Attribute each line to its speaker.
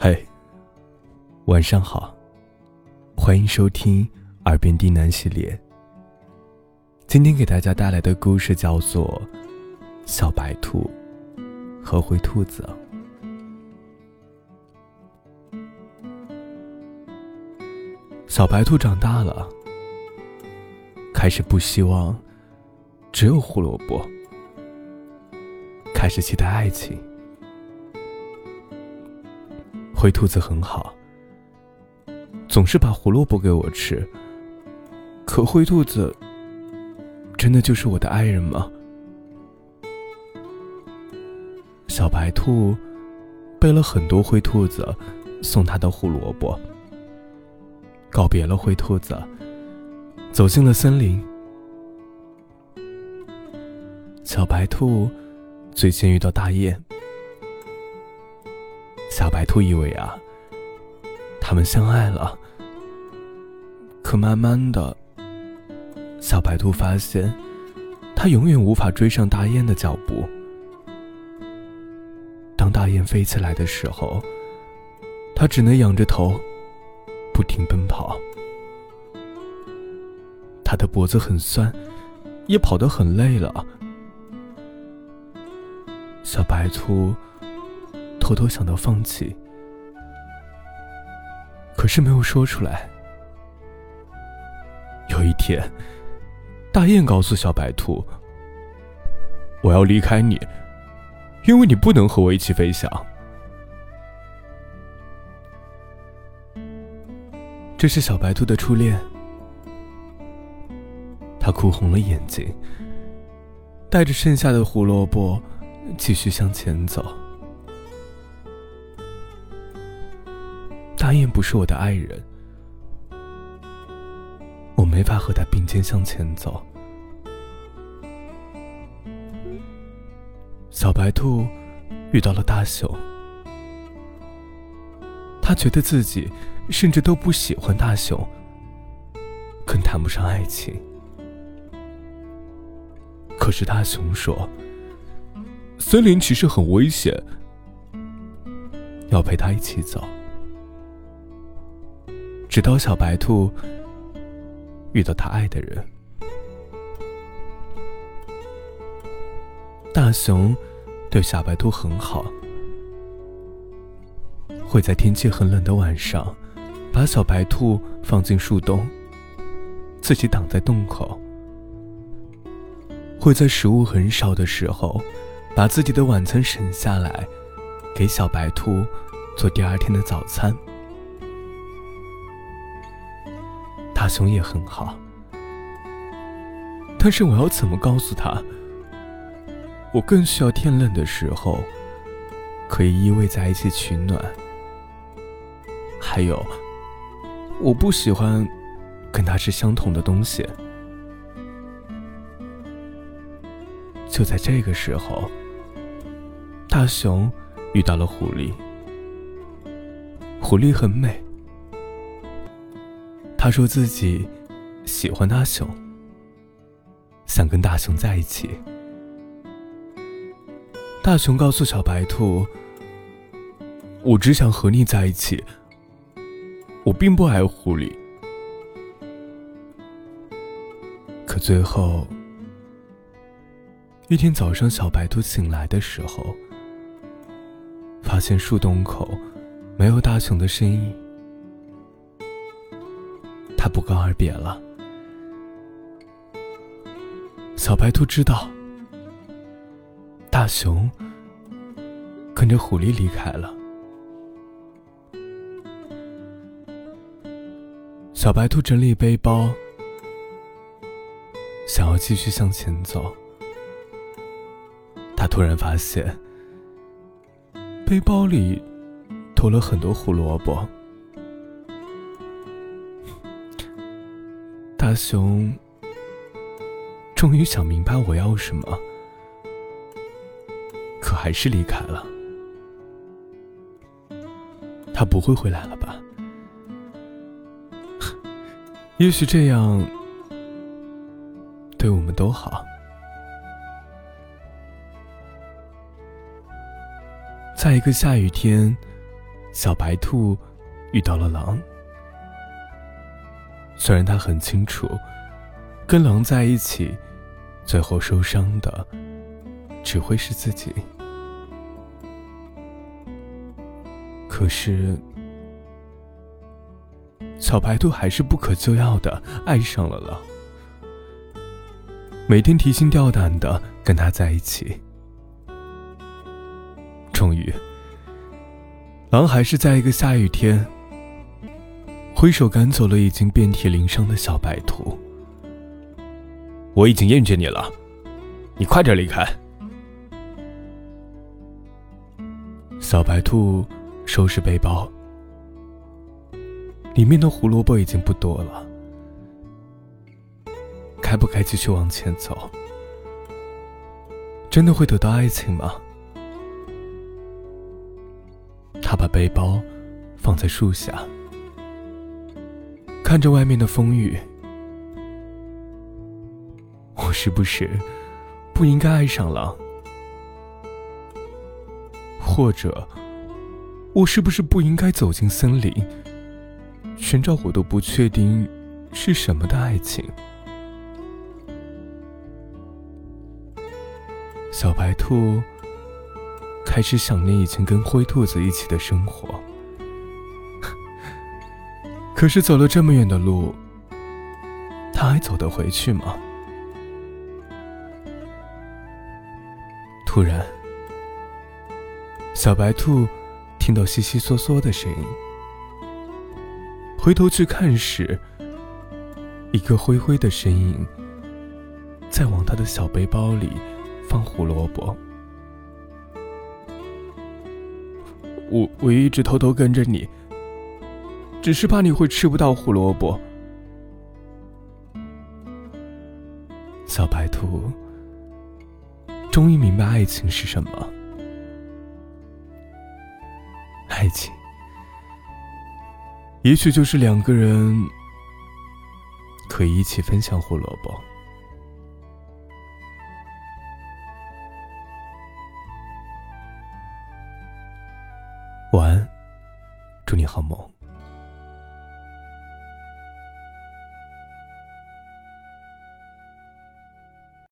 Speaker 1: 嘿，晚上好，欢迎收听《耳边低喃》系列。今天给大家带来的故事叫做《小白兔和灰兔子》。小白兔长大了，开始不希望只有胡萝卜，开始期待爱情。灰兔子很好，总是把胡萝卜给我吃。可灰兔子真的就是我的爱人吗？小白兔背了很多灰兔子送他的胡萝卜，告别了灰兔子，走进了森林。小白兔最先遇到大雁。小白兔以为啊，他们相爱了。可慢慢的，小白兔发现，它永远无法追上大雁的脚步。当大雁飞起来的时候，它只能仰着头，不停奔跑。它的脖子很酸，也跑得很累了。小白兔。偷偷想到放弃，可是没有说出来。有一天，大雁告诉小白兔：“我要离开你，因为你不能和我一起飞翔。”这是小白兔的初恋，他哭红了眼睛，带着剩下的胡萝卜继续向前走。阿燕不是我的爱人，我没法和他并肩向前走。小白兔遇到了大熊，他觉得自己甚至都不喜欢大熊，更谈不上爱情。可是大熊说：“森林其实很危险，要陪他一起走。”直到小白兔遇到他爱的人，大熊对小白兔很好，会在天气很冷的晚上把小白兔放进树洞，自己挡在洞口；会在食物很少的时候，把自己的晚餐省下来，给小白兔做第二天的早餐。大熊也很好，但是我要怎么告诉他？我更需要天冷的时候可以依偎在一起取暖。还有，我不喜欢跟他吃相同的东西。就在这个时候，大熊遇到了狐狸。狐狸很美。他说自己喜欢大熊，想跟大熊在一起。大熊告诉小白兔：“我只想和你在一起，我并不爱狐狸。”可最后一天早上，小白兔醒来的时候，发现树洞口没有大熊的身影。他不告而别了。小白兔知道，大熊跟着狐狸离开了。小白兔整理背包，想要继续向前走。他突然发现，背包里多了很多胡萝卜。阿熊终于想明白我要什么，可还是离开了。他不会回来了吧？也许这样对我们都好。在一个下雨天，小白兔遇到了狼。虽然他很清楚，跟狼在一起，最后受伤的只会是自己。可是，小白兔还是不可救药的爱上了狼，每天提心吊胆的跟他在一起。终于，狼还是在一个下雨天，挥手赶走了已经遍体鳞伤的小白兔。我已经厌倦你了，你快点离开。小白兔收拾背包，里面的胡萝卜已经不多了，该不该继续往前走？真的会得到爱情吗？他把背包放在树下，看着外面的风雨。我是不是不应该爱上狼？或者，我是不是不应该走进森林，寻找我都不确定是什么的爱情？小白兔。开始想念以前跟灰兔子一起的生活，可是走了这么远的路，他还走得回去吗？突然，小白兔听到悉悉嗦嗦的声音，回头去看时，一个灰灰的身影在往他的小背包里放胡萝卜。我我一直偷偷跟着你，只是怕你会吃不到胡萝卜。小白兔终于明白爱情是什么，爱情也许就是两个人可以一起分享胡萝卜。晚安，祝你好梦。